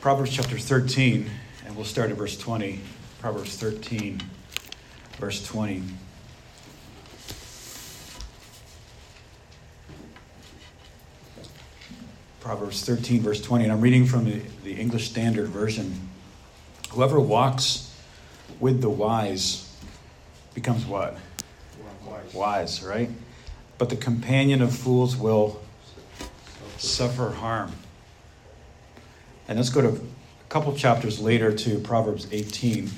Proverbs chapter 13, and we'll start at verse 20. Proverbs 13, verse 20. Proverbs 13, verse 20, and I'm reading from the, English Standard Version. Whoever walks with the wise becomes what? Wise. Wise, right? But the companion of fools will suffer harm. And let's go to a couple chapters later to Proverbs 18.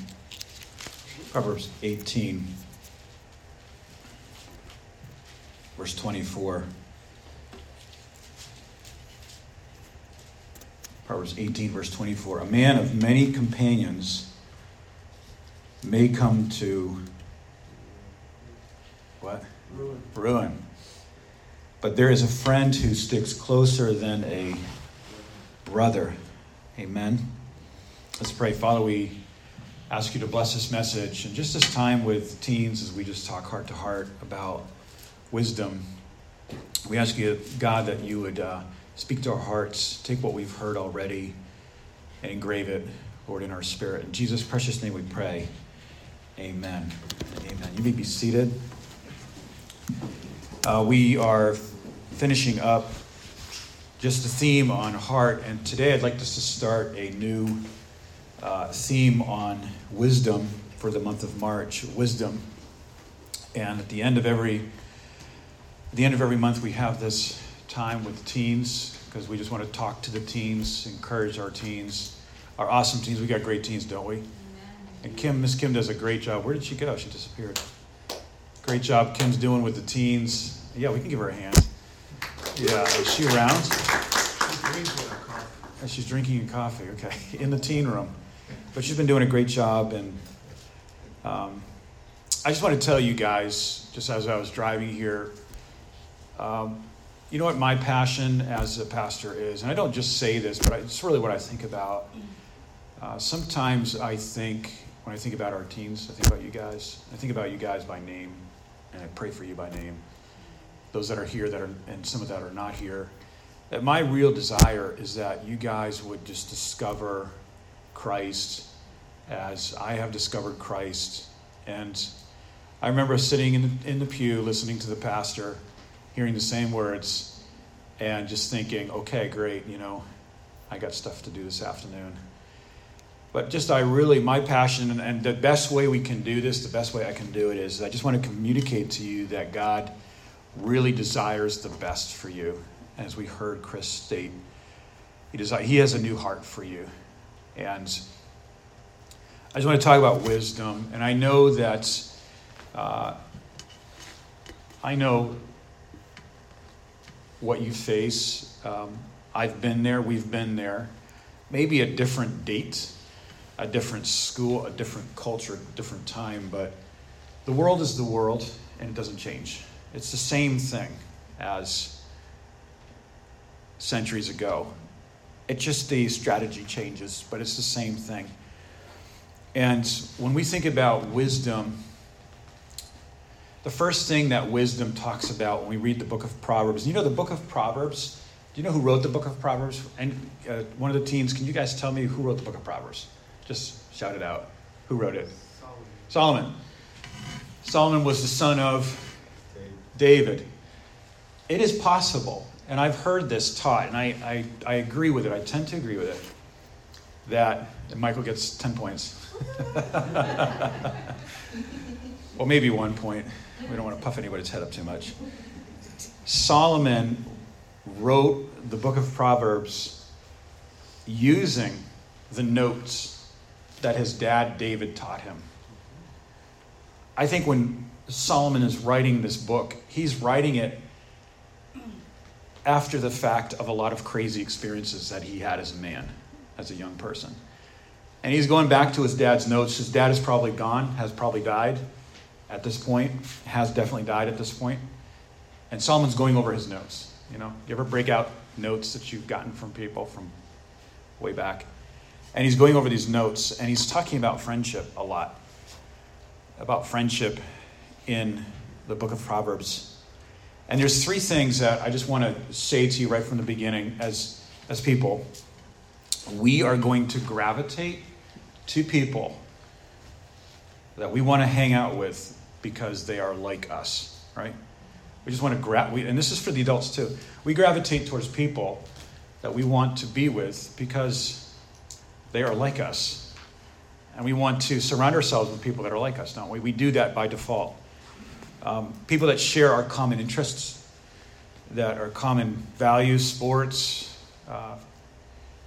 Proverbs 18, verse 24. Proverbs 18, verse 24. A man of many companions may come to what? Ruin. Ruin. But there is a friend who sticks closer than a brother. Amen. Let's pray. Father, we ask you to bless this message and just this time with teens as we just talk heart to heart about wisdom. We ask you, God, that you would uh, speak to our hearts, take what we've heard already, and engrave it, Lord, in our spirit. In Jesus' precious name we pray. Amen. Amen. You may be seated. Uh, we are finishing up just a theme on heart, and today I'd like us to start a new uh, theme on wisdom for the month of March. Wisdom, and at the end of every at the end of every month, we have this time with teens because we just want to talk to the teens, encourage our teens, our awesome teens. We got great teens, don't we? And Kim, Miss Kim does a great job. Where did she go? She disappeared. Great job Kim's doing with the teens. Yeah, we can give her a hand. Yeah, is she around? She's drinking a coffee, okay, in the teen room. But she's been doing a great job, and um, I just want to tell you guys, just as I was driving here, um, you know what my passion as a pastor is, and I don't just say this, but it's really what I think about. Uh, sometimes I think, when I think about our teens, I think about you guys. I think about you guys by name, and I pray for you by name. Those that are here that are, and some of that are not here. That my real desire is that you guys would just discover Christ as I have discovered Christ. And I remember sitting in the, in the pew listening to the pastor, hearing the same words, and just thinking, okay, great, you know, I got stuff to do this afternoon. But just I really, my passion, and, and the best way we can do this, the best way I can do it is I just want to communicate to you that God really desires the best for you. As we heard Chris state, he, desire, he has a new heart for you. And I just want to talk about wisdom. And I know that, uh, I know what you face. Um, I've been there, we've been there. Maybe a different date, a different school, a different culture, a different time, but the world is the world and it doesn't change. It's the same thing as centuries ago. It's just the strategy changes, but it's the same thing. And when we think about wisdom, the first thing that wisdom talks about when we read the book of Proverbs, you know, the book of Proverbs, do you know who wrote the book of Proverbs? And uh, one of the teams, can you guys tell me who wrote the book of Proverbs? Just shout it out. Who wrote it? Solomon. Solomon. Solomon was the son of David. It is possible, and I've heard this taught, and I, I, I agree with it, I tend to agree with it, that Michael gets 10 points. well, maybe one point. We don't want to puff anybody's head up too much. Solomon wrote the book of Proverbs using the notes that his dad David taught him. I think when Solomon is writing this book, he's writing it after the fact of a lot of crazy experiences that he had as a man, as a young person. And he's going back to his dad's notes. His dad is probably gone, has probably died at this point, has definitely died at this point. And Solomon's going over his notes. You know, you ever break out notes that you've gotten from people from way back? And he's going over these notes and he's talking about friendship a lot. About friendship in the book of Proverbs. And there's three things that I just want to say to you right from the beginning as, as people. we are going to gravitate to people that we want to hang out with because they are like us, right? We just want to grab, and this is for the adults too. We gravitate towards people that we want to be with because they are like us. And we want to surround ourselves with people that are like us, don't we? We do that by default. Um, people that share our common interests, that are common values, sports, uh,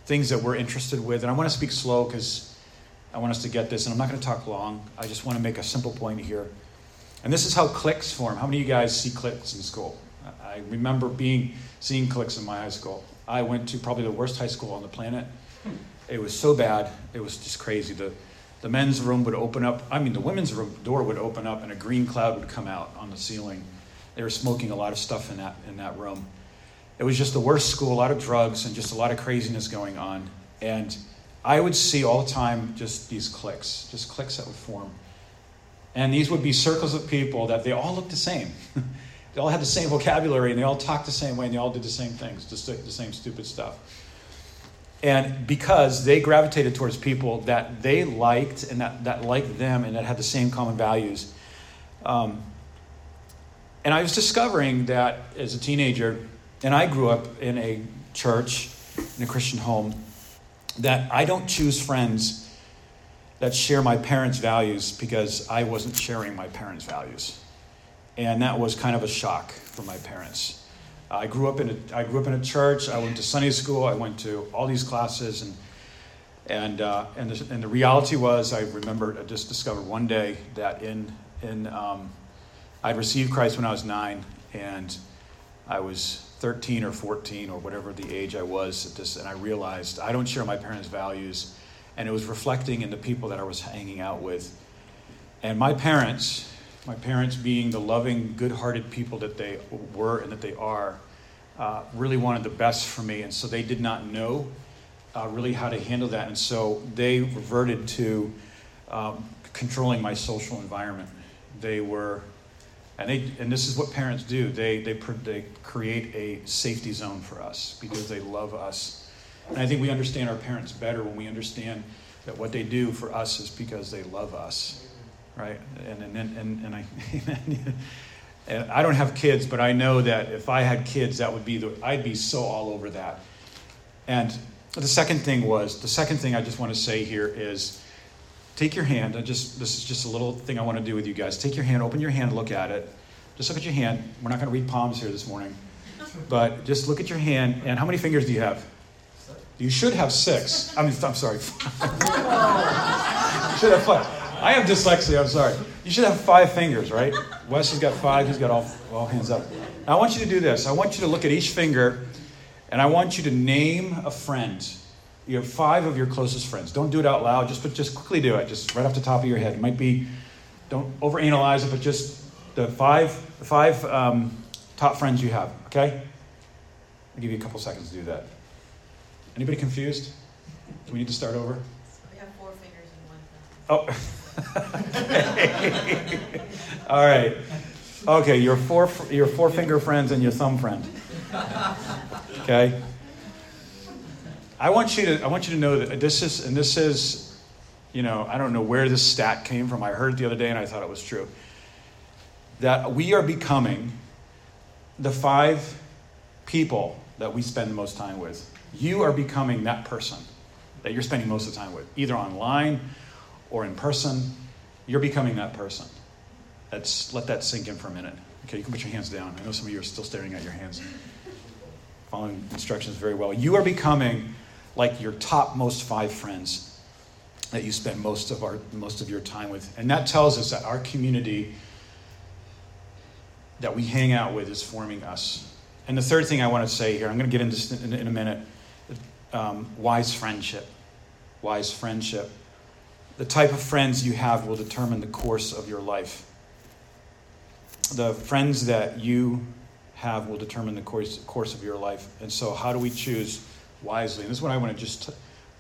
things that we're interested with. And I want to speak slow because I want us to get this, and I'm not going to talk long. I just want to make a simple point here. And this is how cliques form. How many of you guys see cliques in school? I remember being seeing cliques in my high school. I went to probably the worst high school on the planet. It was so bad. It was just crazy. The the men's room would open up. I mean, the women's room door would open up, and a green cloud would come out on the ceiling. They were smoking a lot of stuff in that in that room. It was just the worst school. A lot of drugs and just a lot of craziness going on. And I would see all the time just these cliques, just cliques that would form. And these would be circles of people that they all looked the same. they all had the same vocabulary and they all talked the same way and they all did the same things, just the same stupid stuff. And because they gravitated towards people that they liked and that, that liked them and that had the same common values. Um, and I was discovering that as a teenager, and I grew up in a church, in a Christian home, that I don't choose friends that share my parents' values because I wasn't sharing my parents' values. And that was kind of a shock for my parents. I grew up in a, I grew up in a church. I went to Sunday school. I went to all these classes, and and uh, and, the, and the reality was, I remember I just discovered one day that in in um, I'd received Christ when I was nine, and I was 13 or 14 or whatever the age I was at this, and I realized I don't share my parents' values and it was reflecting in the people that I was hanging out with. And my parents, my parents being the loving, good hearted people that they were and that they are, uh, really wanted the best for me. And so they did not know uh, really how to handle that. And so they reverted to um, controlling my social environment. They were, and, they, and this is what parents do they, they, they create a safety zone for us because they love us and I think we understand our parents better when we understand that what they do for us is because they love us, right? And and and, and I, and I don't have kids, but I know that if I had kids, that would be the I'd be so all over that. And the second thing was the second thing I just want to say here is take your hand. I just this is just a little thing I want to do with you guys. Take your hand, open your hand, look at it. Just look at your hand. We're not going to read palms here this morning, but just look at your hand. And how many fingers do you have? You should have six. I mean, I'm sorry. should have five. I have dyslexia, I'm sorry. You should have five fingers, right? Wes has got five, he's got all, all hands up. Now, I want you to do this. I want you to look at each finger, and I want you to name a friend. You have five of your closest friends. Don't do it out loud, just, but just quickly do it, just right off the top of your head. It might be, don't overanalyze it, but just the five, the five um, top friends you have, okay? I'll give you a couple seconds to do that. Anybody confused? Do we need to start over? We have four fingers in one thumb. Oh. All right. Okay, your four your four finger friends and your thumb friend. Okay. I want you to I want you to know that this is and this is, you know, I don't know where this stat came from. I heard it the other day and I thought it was true. That we are becoming the five people that we spend the most time with you are becoming that person that you're spending most of the time with, either online or in person. You're becoming that person. Let's let that sink in for a minute. Okay, you can put your hands down. I know some of you are still staring at your hands, following instructions very well. You are becoming like your top most five friends that you spend most of our most of your time with, and that tells us that our community that we hang out with is forming us. And the third thing I want to say here, I'm going to get into this in a minute um, wise friendship. Wise friendship. The type of friends you have will determine the course of your life. The friends that you have will determine the course, course of your life. And so, how do we choose wisely? And this is what I want to just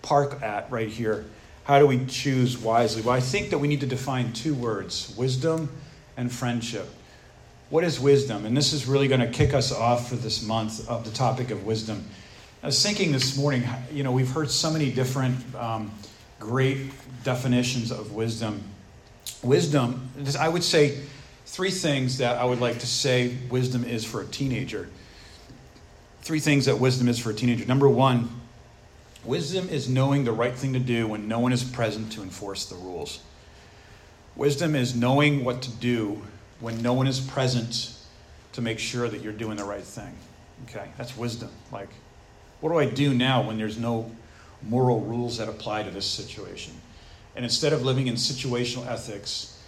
park at right here. How do we choose wisely? Well, I think that we need to define two words wisdom and friendship. What is wisdom? And this is really going to kick us off for this month of the topic of wisdom. I was thinking this morning, you know, we've heard so many different um, great definitions of wisdom. Wisdom, I would say three things that I would like to say wisdom is for a teenager. Three things that wisdom is for a teenager. Number one, wisdom is knowing the right thing to do when no one is present to enforce the rules. Wisdom is knowing what to do when no one is present to make sure that you're doing the right thing. Okay, that's wisdom. Like, what do I do now when there's no moral rules that apply to this situation? And instead of living in situational ethics,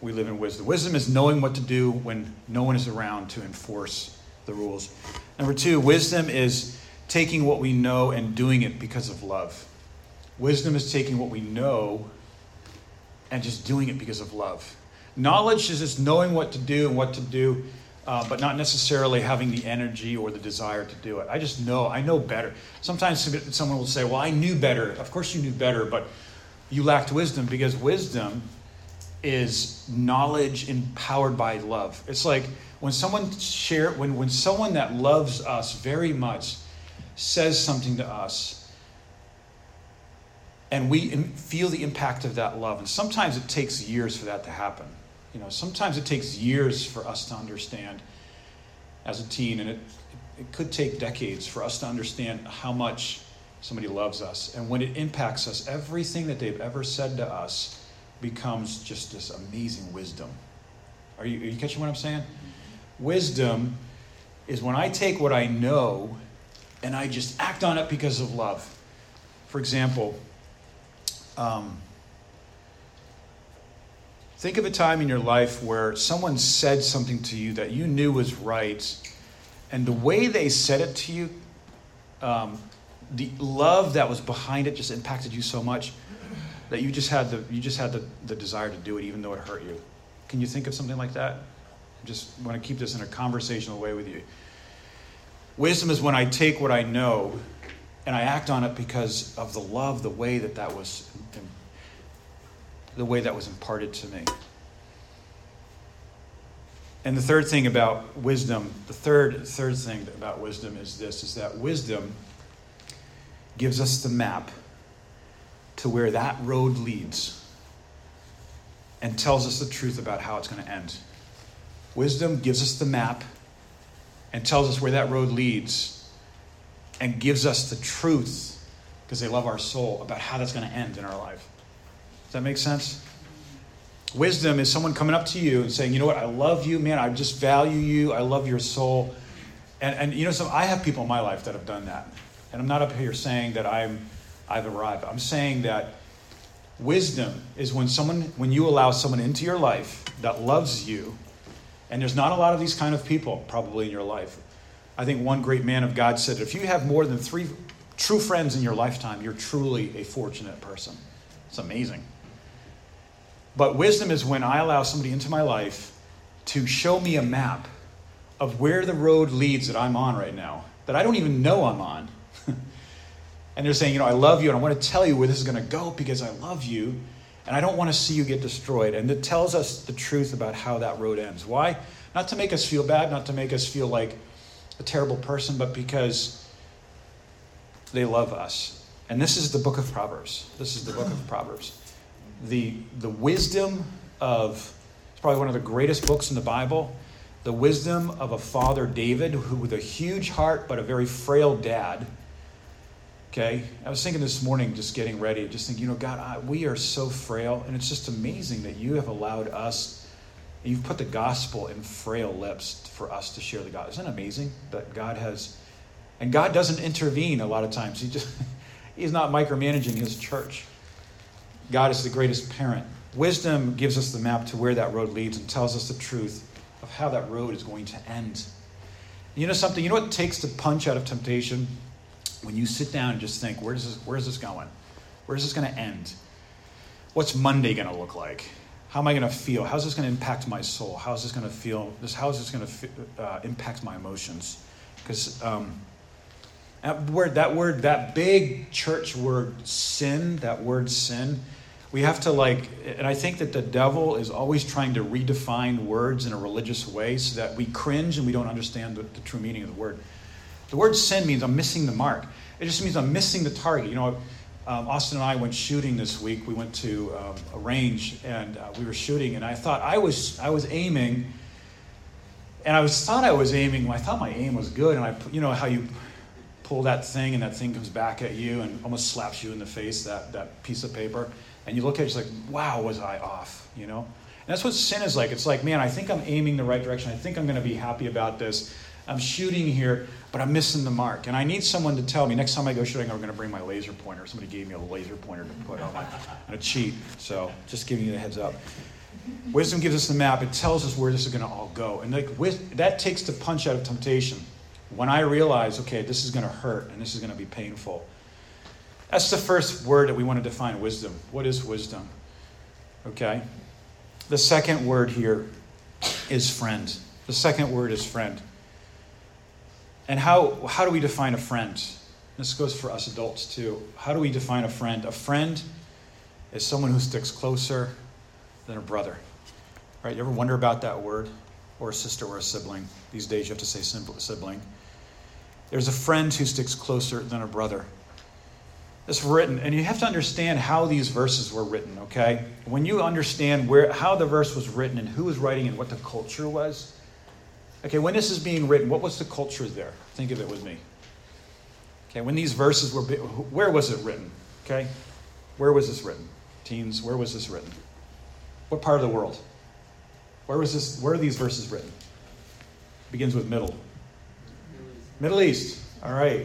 we live in wisdom. Wisdom is knowing what to do when no one is around to enforce the rules. Number two, wisdom is taking what we know and doing it because of love. Wisdom is taking what we know and just doing it because of love. Knowledge is just knowing what to do and what to do, uh, but not necessarily having the energy or the desire to do it. I just know, I know better. Sometimes someone will say, Well, I knew better. Of course, you knew better, but you lacked wisdom because wisdom is knowledge empowered by love. It's like when someone share when, when someone that loves us very much says something to us and we feel the impact of that love. And sometimes it takes years for that to happen. You know, sometimes it takes years for us to understand as a teen, and it, it could take decades for us to understand how much somebody loves us. And when it impacts us, everything that they've ever said to us becomes just this amazing wisdom. Are you, are you catching what I'm saying? Wisdom is when I take what I know and I just act on it because of love. For example, um, think of a time in your life where someone said something to you that you knew was right, and the way they said it to you um, the love that was behind it just impacted you so much that you just had the you just had the, the desire to do it even though it hurt you. Can you think of something like that? I just want to keep this in a conversational way with you. Wisdom is when i take what i know and i act on it because of the love the way that that was the way that was imparted to me. And the third thing about wisdom the third third thing about wisdom is this is that wisdom gives us the map to where that road leads and tells us the truth about how it's going to end. Wisdom gives us the map and tells us where that road leads and gives us the truth because they love our soul about how that's going to end in our life. Does that make sense? Wisdom is someone coming up to you and saying, you know what, I love you, man, I just value you, I love your soul. And, and you know, so I have people in my life that have done that. And I'm not up here saying that I'm, I've arrived. I'm saying that wisdom is when someone, when you allow someone into your life that loves you, and there's not a lot of these kind of people probably in your life. I think one great man of God said, if you have more than three true friends in your lifetime, you're truly a fortunate person. It's amazing. But wisdom is when I allow somebody into my life to show me a map of where the road leads that I'm on right now, that I don't even know I'm on and they're saying, you know, I love you and I want to tell you where this is going to go because I love you and I don't want to see you get destroyed. And it tells us the truth about how that road ends. Why? Not to make us feel bad, not to make us feel like a terrible person, but because they love us. And this is the book of Proverbs. This is the book of Proverbs. The, the wisdom of, it's probably one of the greatest books in the Bible. The wisdom of a father, David, who with a huge heart but a very frail dad Okay? I was thinking this morning, just getting ready, just thinking, you know, God, I, we are so frail, and it's just amazing that you have allowed us, you've put the gospel in frail lips for us to share the gospel. Isn't it amazing that God has, and God doesn't intervene a lot of times. He just, He's not micromanaging His church. God is the greatest parent. Wisdom gives us the map to where that road leads and tells us the truth of how that road is going to end. You know something? You know what it takes to punch out of temptation? When you sit down and just think, where's this, where's this going? Where's this going to end? What's Monday going to look like? How am I going to feel? How's this going to impact my soul? How's this going to feel? This, how is this going to uh, impact my emotions? Because um, that word, that word, that big church word, sin, that word sin, we have to like, and I think that the devil is always trying to redefine words in a religious way so that we cringe and we don't understand the, the true meaning of the word. The word sin means I'm missing the mark. It just means I'm missing the target. You know, um, Austin and I went shooting this week. We went to um, a range and uh, we were shooting, and I thought I was I was aiming, and I was thought I was aiming. I thought my aim was good, and I you know how you pull that thing and that thing comes back at you and almost slaps you in the face that that piece of paper, and you look at it, it's like wow, was I off? You know. And that's what sin is like. It's like, man, I think I'm aiming the right direction. I think I'm going to be happy about this. I'm shooting here, but I'm missing the mark. And I need someone to tell me next time I go shooting, I'm going to bring my laser pointer. Somebody gave me a laser pointer to put on my a cheat. So just giving you the heads up. Wisdom gives us the map. It tells us where this is going to all go. And like, with, that takes the punch out of temptation. When I realize, okay, this is going to hurt and this is going to be painful. That's the first word that we want to define wisdom. What is wisdom? Okay? The second word here is friend. The second word is friend. And how, how do we define a friend? This goes for us adults too. How do we define a friend? A friend is someone who sticks closer than a brother. Right? You ever wonder about that word? Or a sister or a sibling. These days you have to say sibling. There's a friend who sticks closer than a brother. It's written, and you have to understand how these verses were written, okay? When you understand where how the verse was written and who was writing and what the culture was, Okay, when this is being written, what was the culture there? Think of it with me. Okay, when these verses were, where was it written? Okay, where was this written? Teens, where was this written? What part of the world? Where was this? Where are these verses written? begins with middle. Middle East. All right.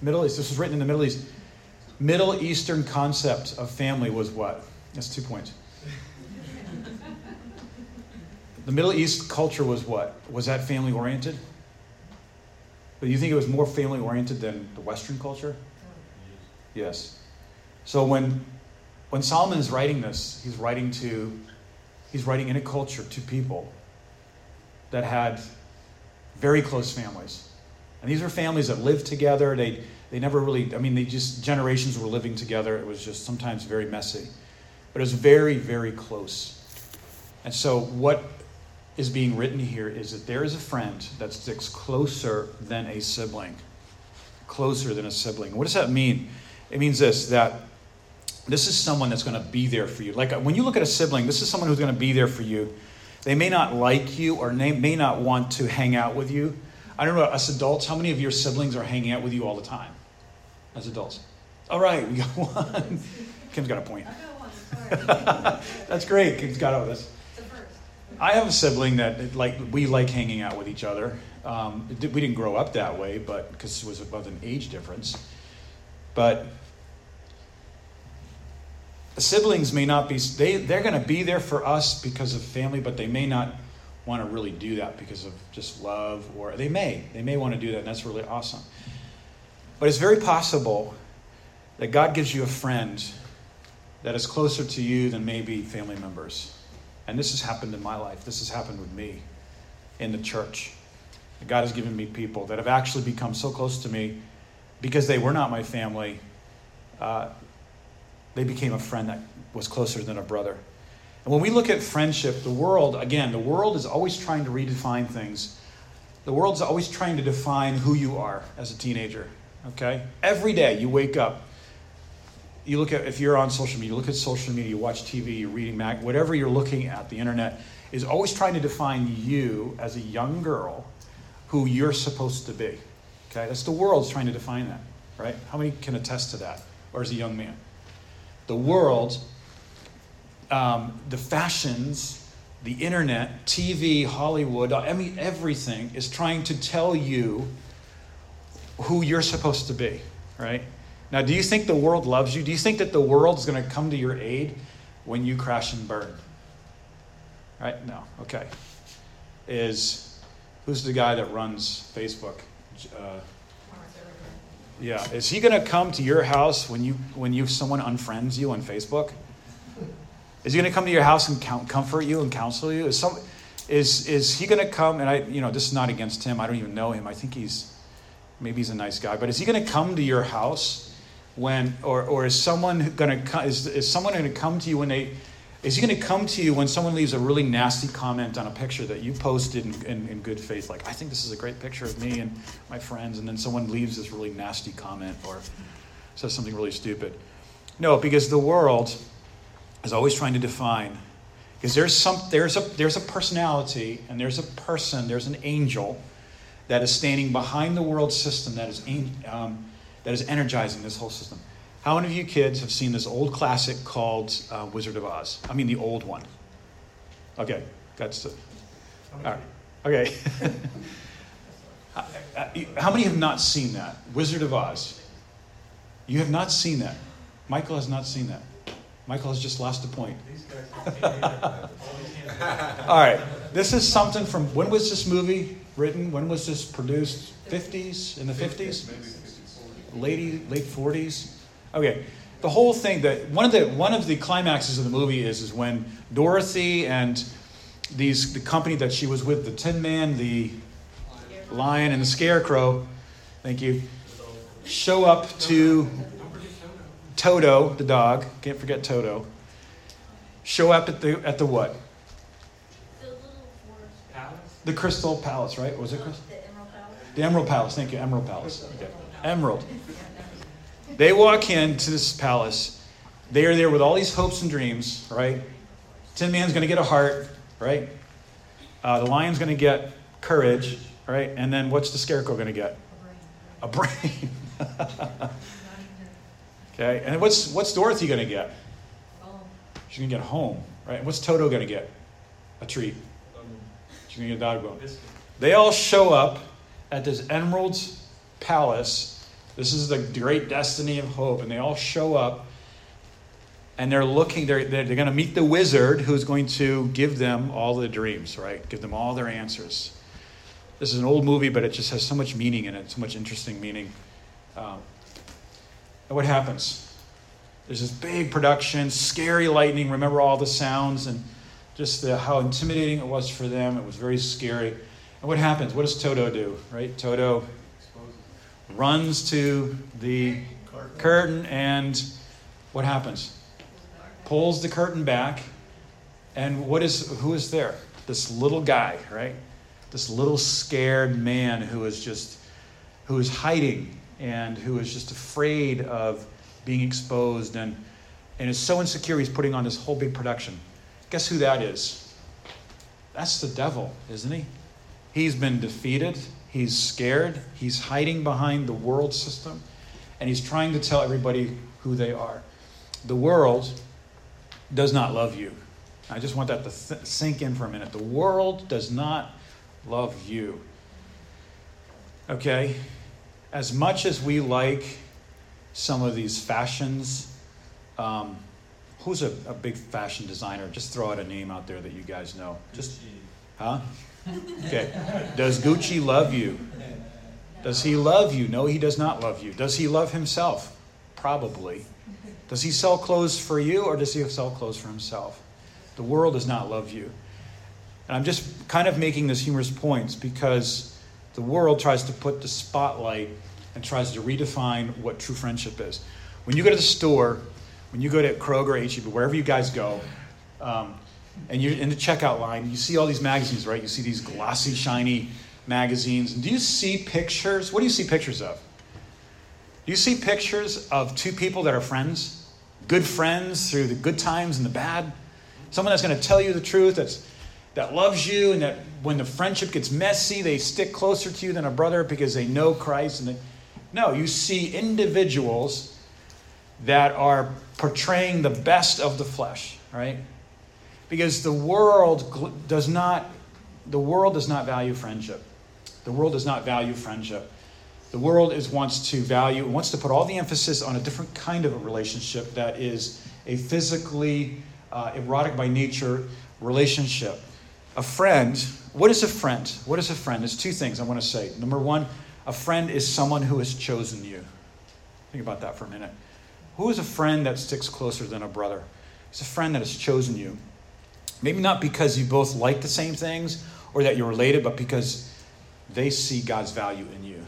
Middle East. This was written in the Middle East. Middle Eastern concept of family was what? That's two points. The Middle East culture was what? Was that family oriented? But you think it was more family oriented than the Western culture? Yes. So when when Solomon is writing this, he's writing to he's writing in a culture to people that had very close families. And these were families that lived together. They they never really I mean they just generations were living together. It was just sometimes very messy. But it was very, very close. And so what is being written here is that there is a friend that sticks closer than a sibling. Closer than a sibling. What does that mean? It means this that this is someone that's going to be there for you. Like when you look at a sibling, this is someone who's going to be there for you. They may not like you or they may not want to hang out with you. I don't know, us adults, how many of your siblings are hanging out with you all the time as adults? All right, we got one. Kim's got a point. That's great. Kim's got all this. I have a sibling that like we like hanging out with each other. Um, we didn't grow up that way, but because it was above an age difference. But siblings may not be they they're going to be there for us because of family, but they may not want to really do that because of just love, or they may they may want to do that, and that's really awesome. But it's very possible that God gives you a friend that is closer to you than maybe family members. And this has happened in my life. This has happened with me in the church. God has given me people that have actually become so close to me because they were not my family. Uh, they became a friend that was closer than a brother. And when we look at friendship, the world, again, the world is always trying to redefine things. The world's always trying to define who you are as a teenager. Okay? Every day you wake up, you look at if you're on social media, you look at social media, you watch TV, you're reading mag, whatever you're looking at, the internet is always trying to define you as a young girl who you're supposed to be. Okay, that's the world's trying to define that, right? How many can attest to that, or as a young man? The world, um, the fashions, the internet, TV, Hollywood, I mean, everything is trying to tell you who you're supposed to be, right? Now, do you think the world loves you? Do you think that the world is going to come to your aid when you crash and burn? Right? No. Okay. Is who's the guy that runs Facebook? Uh, yeah. Is he going to come to your house when you when you someone unfriends you on Facebook? Is he going to come to your house and count, comfort you and counsel you? Is some is is he going to come? And I, you know, this is not against him. I don't even know him. I think he's maybe he's a nice guy. But is he going to come to your house when or, or is someone going to is, is someone going to come to you when they Is he going to come to you when someone leaves a really nasty comment on a picture that you posted in, in, in, good faith, like, I think this is a great picture of me and my friends, and then someone leaves this really nasty comment or says something really stupid? No, because the world is always trying to define. Because there's, some, there's, a, there's a personality and there's a person, there's an angel that is standing behind the world system that is, um, that is energizing this whole system. How many of you kids have seen this old classic called uh, Wizard of Oz? I mean, the old one. Okay, that's the. All right. Okay. How many have not seen that? Wizard of Oz. You have not seen that. Michael has not seen that. Michael has just lost a point. All right. This is something from when was this movie written? When was this produced? 50s? In the 50s? Late, late 40s? Okay. The whole thing that one of the one of the climaxes of the movie is is when Dorothy and these the company that she was with, the Tin Man, the Lion, and the Scarecrow, thank you, show up to Toto, the dog, can't forget Toto, show up at the at the what? The Crystal Palace, right? Was it Crystal? The Emerald Palace. The Emerald Palace. Thank you, Emerald Palace. Okay. Emerald. They walk into this palace. They are there with all these hopes and dreams, right? Tin Man's going to get a heart, right? Uh, the lion's going to get courage, right? And then what's the scarecrow going to get? A brain. A brain. okay, and what's what's Dorothy going to get? She's going to get home, right? And what's Toto going to get? A treat. She's going to get a dog bone. They all show up at this Emerald's Palace this is the great destiny of hope. And they all show up and they're looking, they're, they're, they're going to meet the wizard who's going to give them all the dreams, right? Give them all their answers. This is an old movie, but it just has so much meaning in it, so much interesting meaning. Um, and what happens? There's this big production, scary lightning. Remember all the sounds and just the, how intimidating it was for them. It was very scary. And what happens? What does Toto do? Right? Toto runs to the curtain, and what happens? Pulls the curtain back, and what is who is there? This little guy, right? This little scared man who is just who is hiding and who is just afraid of being exposed and and is so insecure he's putting on this whole big production. Guess who that is? That's the devil, isn't he? He's been defeated. He's scared. He's hiding behind the world system. And he's trying to tell everybody who they are. The world does not love you. I just want that to th- sink in for a minute. The world does not love you. Okay? As much as we like some of these fashions, um, who's a, a, big fashion designer? Just throw out a name out there that you guys know. Just, huh? Okay. Does Gucci love you? Does he love you? No, he does not love you. Does he love himself? Probably. Does he sell clothes for you or does he sell clothes for himself? The world does not love you. And I'm just kind of making this humorous points because the world tries to put the spotlight and tries to redefine what true friendship is. When you go to the store, when you go to Kroger, HEB, wherever you guys go, um, and you're in the checkout line, you see all these magazines, right? You see these glossy, shiny magazines. Do you see pictures? What do you see pictures of? Do you see pictures of two people that are friends? Good friends through the good times and the bad? Someone that's going to tell you the truth, that's, that loves you, and that when the friendship gets messy, they stick closer to you than a brother because they know Christ. And they, no, you see individuals that are portraying the best of the flesh, right? Because the world does not the world does not value friendship. The world does not value friendship. The world is wants to value wants to put all the emphasis on a different kind of a relationship that is a physically uh, erotic by nature relationship. A friend, what is a friend? What is a friend? There's two things I want to say. Number one, a friend is someone who has chosen you. Think about that for a minute. Who is a friend that sticks closer than a brother? It's a friend that has chosen you. Maybe not because you both like the same things or that you're related, but because they see God's value in you.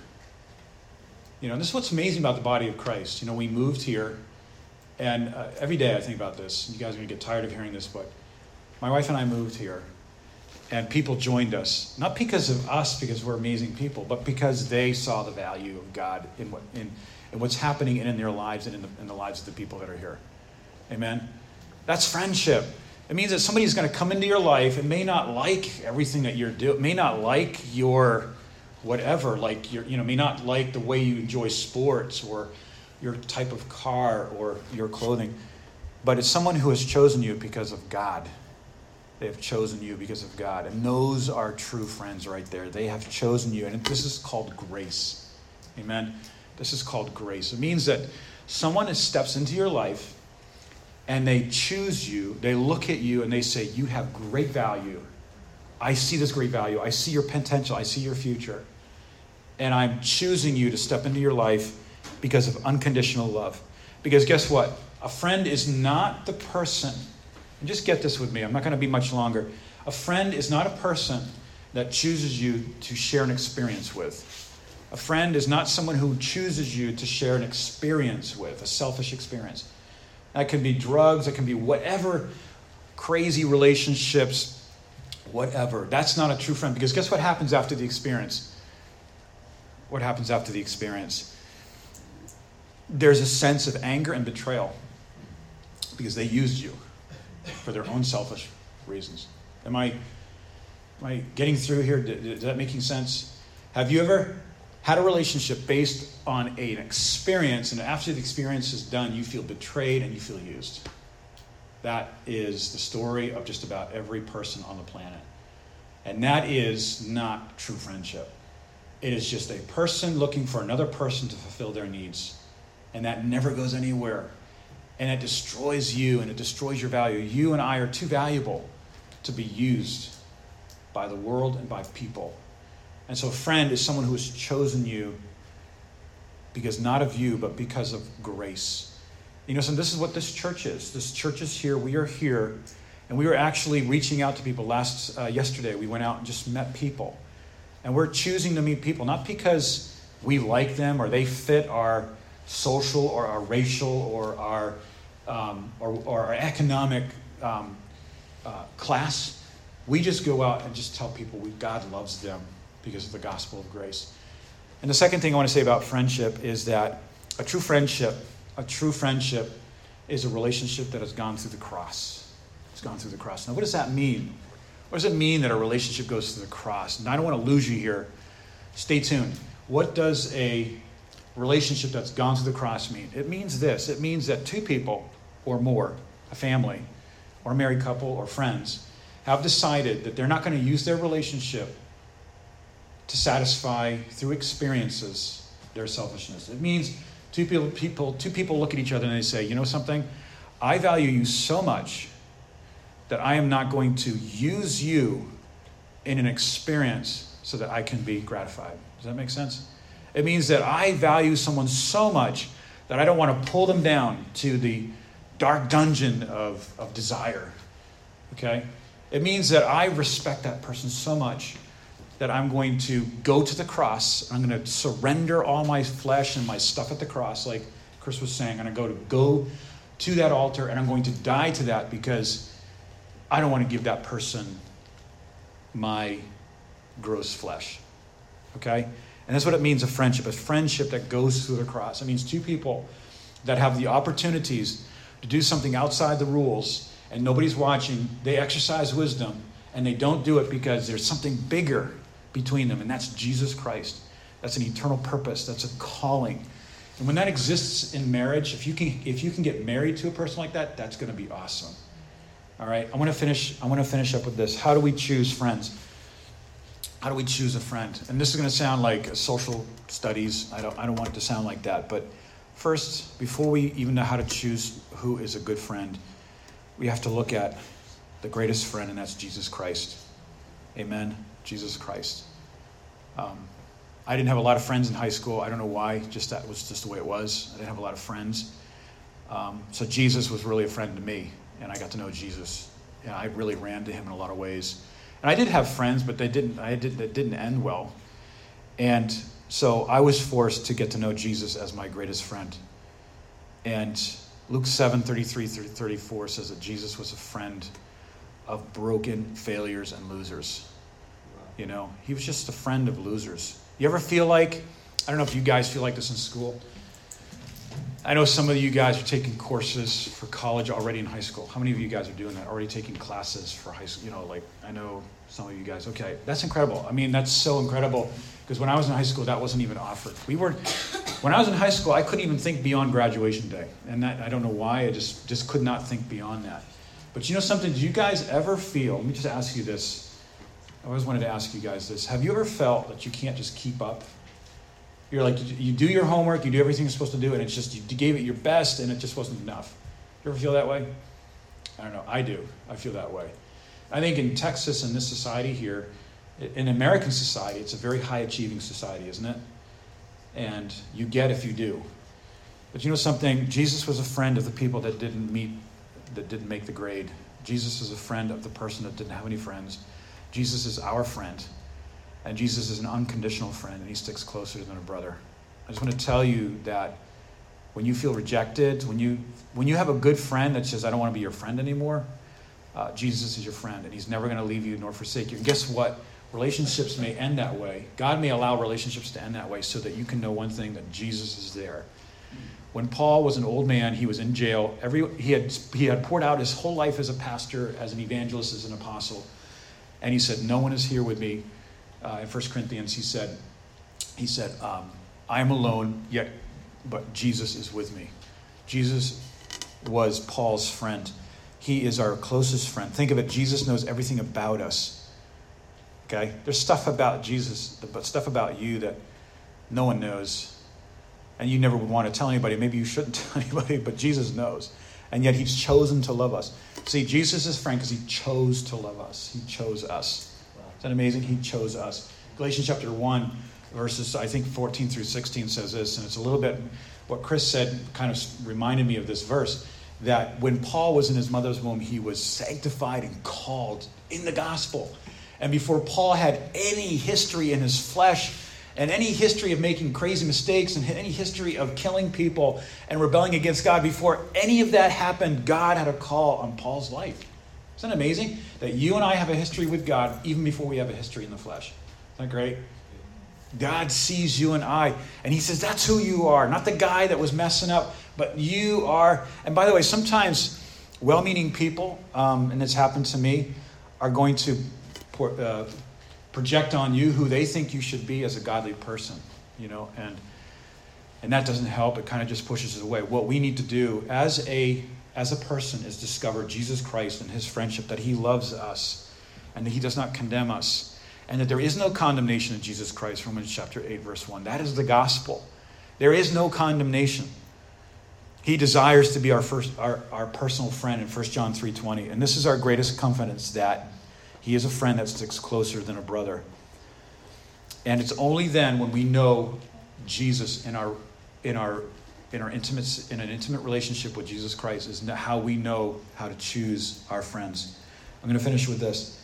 You know, this is what's amazing about the body of Christ. You know, we moved here And uh, every day I think about this. You guys are going to get tired of hearing this, but my wife and I moved here, and people joined us. Not because of us, because we're amazing people, but because they saw the value of God in, what, in, in what's happening in their lives and in the, in the lives of the people that are here. Amen? That's friendship. It means that somebody's going to come into your life and may not like everything that you're doing, may not like your whatever, like your, you know, may not like the way you enjoy sports or your type of car or your clothing, but it's someone who has chosen you because of God. They have chosen you because of God. And those are true friends right there. They have chosen you. And this is called grace. Amen. This is called grace. It means that someone steps into your life and they choose you, they look at you and they say, You have great value. I see this great value. I see your potential. I see your future. And I'm choosing you to step into your life because of unconditional love. Because guess what? A friend is not the person, and just get this with me, I'm not going to be much longer. A friend is not a person that chooses you to share an experience with. A friend is not someone who chooses you to share an experience with, a selfish experience. That can be drugs, it can be whatever crazy relationships, whatever. That's not a true friend because guess what happens after the experience? What happens after the experience? There's a sense of anger and betrayal because they used you for their own selfish reasons. Am I, am I getting through here? Is that making sense? Have you ever had a relationship based on a, an experience, and after the experience is done, you feel betrayed and you feel used? That is the story of just about every person on the planet. And that is not true friendship. It is just a person looking for another person to fulfill their needs. And that never goes anywhere. And it destroys you and it destroys your value. You and I are too valuable to be used by the world and by people. And so, a friend is someone who has chosen you because not of you, but because of grace. You know, so this is what this church is. This church is here. We are here. And we were actually reaching out to people last uh, yesterday. We went out and just met people. And we're choosing to meet people not because we like them or they fit our social or our racial or our, um, or, or, our economic um, uh, class. We just go out and just tell people we, God loves them because of the gospel of grace. And the second thing I want to say about friendship is that a true friendship, a true friendship is a relationship that has gone through the cross. It's gone through the cross. Now, what does that mean? What does it mean that a relationship goes through the cross? And I don't want to lose you here. Stay tuned. What does a relationship that's gone through the cross mean? It means this it means that two people or more, a family, or a married couple, or friends, have decided that they're not going to use their relationship to satisfy through experiences their selfishness. It means two people, people, two people look at each other and they say, you know something? I value you so much that I am not going to use you in an experience so that I can be gratified. Does that make sense? It means that I value someone so much that I don't want to pull them down to the dark dungeon of, of desire. Okay? It means that I respect that person so much that I'm going to go to the cross. I'm going to surrender all my flesh and my stuff at the cross, like Chris was saying. I'm going to go to that altar and I'm going to die to that because I don't want to give that person my gross flesh. Okay? And that's what it means a friendship, a friendship that goes through the cross. It means two people that have the opportunities to do something outside the rules and nobody's watching. They exercise wisdom and they don't do it because there's something bigger between them, and that's Jesus Christ. That's an eternal purpose, that's a calling. And when that exists in marriage, if you can if you can get married to a person like that, that's going to be awesome. All right, I want to finish. I want to finish up with this. How do we choose friends? How do we choose a friend? And this is going to sound like social studies. I don't. I don't want it to sound like that. But first, before we even know how to choose who is a good friend, we have to look at the greatest friend, and that's Jesus Christ. Amen. Jesus Christ. Um, I didn't have a lot of friends in high school. I don't know why. Just that was just the way it was. I didn't have a lot of friends. Um, so Jesus was really a friend to me and I got to know Jesus. And I really ran to him in a lot of ways. And I did have friends, but they didn't. I didn't. It didn't end well. And so I was forced to get to know Jesus as my greatest friend. And Luke 7 33 34 says that Jesus was a friend of broken failures and losers. You know, he was just a friend of losers. You ever feel like, I don't know if you guys feel like this in school. I know some of you guys are taking courses for college already in high school. How many of you guys are doing that? Already taking classes for high school? You know, like, I know some of you guys. Okay, that's incredible. I mean, that's so incredible because when I was in high school, that wasn't even offered. We were, when I was in high school, I couldn't even think beyond graduation day, and that, I don't know why. I just just could not think beyond that. But you know something? Do you guys ever feel? Let me just ask you this. I always wanted to ask you guys this. Have you ever felt that you can't just keep up? You're like you do your homework, you do everything you're supposed to do, and it's just you gave it your best, and it just wasn't enough. You ever feel that way? I don't know. I do. I feel that way. I think in Texas and this society here, in American society, it's a very high achieving society, isn't it? And you get if you do. But you know something? Jesus was a friend of the people that didn't meet, that didn't make the grade. Jesus is a friend of the person that didn't have any friends. Jesus is our friend. And Jesus is an unconditional friend, and he sticks closer than a brother. I just want to tell you that when you feel rejected, when you, when you have a good friend that says, I don't want to be your friend anymore, uh, Jesus is your friend, and he's never going to leave you nor forsake you. And guess what? Relationships may end that way. God may allow relationships to end that way so that you can know one thing that Jesus is there. When Paul was an old man, he was in jail. Every, he, had, he had poured out his whole life as a pastor, as an evangelist, as an apostle. And he said, No one is here with me. Uh, in 1 Corinthians, he said, he said, um, I am alone, yet, but Jesus is with me. Jesus was Paul's friend. He is our closest friend. Think of it, Jesus knows everything about us. Okay? There's stuff about Jesus, but stuff about you that no one knows. And you never would want to tell anybody. Maybe you shouldn't tell anybody, but Jesus knows. And yet he's chosen to love us. See, Jesus is friend because he chose to love us. He chose us. Isn't that amazing? He chose us. Galatians chapter 1, verses, I think 14 through 16 says this, and it's a little bit what Chris said kind of reminded me of this verse that when Paul was in his mother's womb, he was sanctified and called in the gospel. And before Paul had any history in his flesh and any history of making crazy mistakes and any history of killing people and rebelling against God, before any of that happened, God had a call on Paul's life. Isn't that amazing? That you and I have a history with God even before we have a history in the flesh. Isn't that great? God sees you and I, and He says, That's who you are. Not the guy that was messing up, but you are. And by the way, sometimes well meaning people, um, and it's happened to me, are going to uh, project on you who they think you should be as a godly person, you know, and and that doesn't help. It kind of just pushes it away. What we need to do as a as a person is discover Jesus Christ and His friendship, that He loves us, and that He does not condemn us, and that there is no condemnation in Jesus Christ. Romans chapter eight, verse one. That is the gospel. There is no condemnation. He desires to be our first our, our personal friend in 1 John 3:20. And this is our greatest confidence that he is a friend that sticks closer than a brother. And it's only then when we know Jesus in our in our in our intimate in an intimate relationship with Jesus Christ is how we know how to choose our friends. I'm going to finish with this.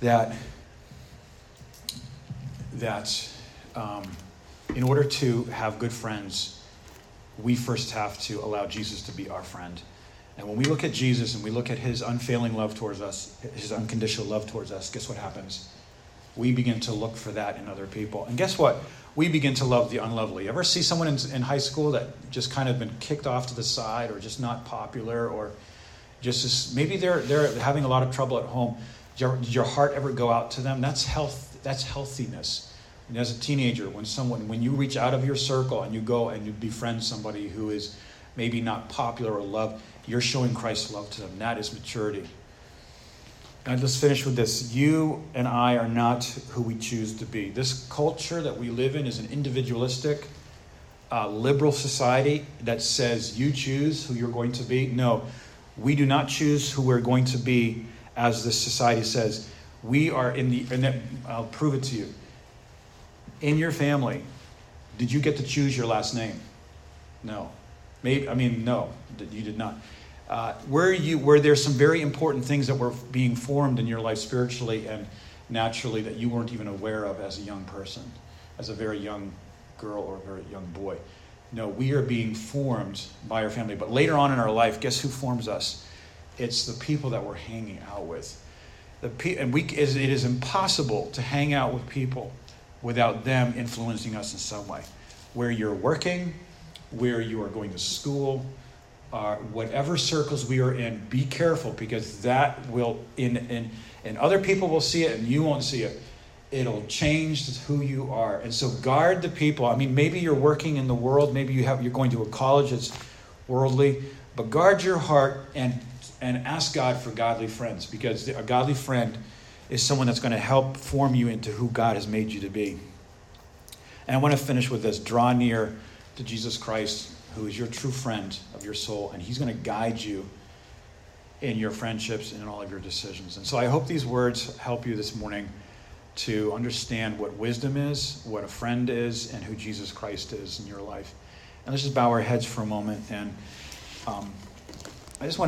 That that um, in order to have good friends, we first have to allow Jesus to be our friend. And when we look at Jesus and we look at his unfailing love towards us, his unconditional love towards us, guess what happens? We begin to look for that in other people. And guess what? We begin to love the unlovely. You Ever see someone in, in high school that just kind of been kicked off to the side or just not popular or just maybe they're, they're having a lot of trouble at home? Did your, did your heart ever go out to them? That's health. That's healthiness. And as a teenager, when someone, when you reach out of your circle and you go and you befriend somebody who is maybe not popular or loved, you're showing Christ's love to them. That is maturity. And let's finish with this. You and I are not who we choose to be. This culture that we live in is an individualistic, uh, liberal society that says you choose who you're going to be. No, we do not choose who we're going to be as this society says. We are in the, and I'll prove it to you. In your family, did you get to choose your last name? No. Maybe, I mean, no, you did not. Uh, where you where there's some very important things that were being formed in your life spiritually and naturally that you weren't even aware of as a young person, as a very young girl or a very young boy. No, we are being formed by our family. But later on in our life, guess who forms us? It's the people that we're hanging out with. The pe- and we, it is impossible to hang out with people without them influencing us in some way. Where you're working, where you are going to school, uh, whatever circles we are in, be careful because that will, in, in, and other people will see it and you won't see it. It'll change who you are. And so guard the people. I mean, maybe you're working in the world, maybe you have, you're going to a college that's worldly, but guard your heart and, and ask God for godly friends because a godly friend is someone that's going to help form you into who God has made you to be. And I want to finish with this draw near to Jesus Christ, who is your true friend of your soul, and He's going to guide you in your friendships and in all of your decisions. And so I hope these words help you this morning to understand what wisdom is, what a friend is, and who Jesus Christ is in your life. And let's just bow our heads for a moment. And um, I just want to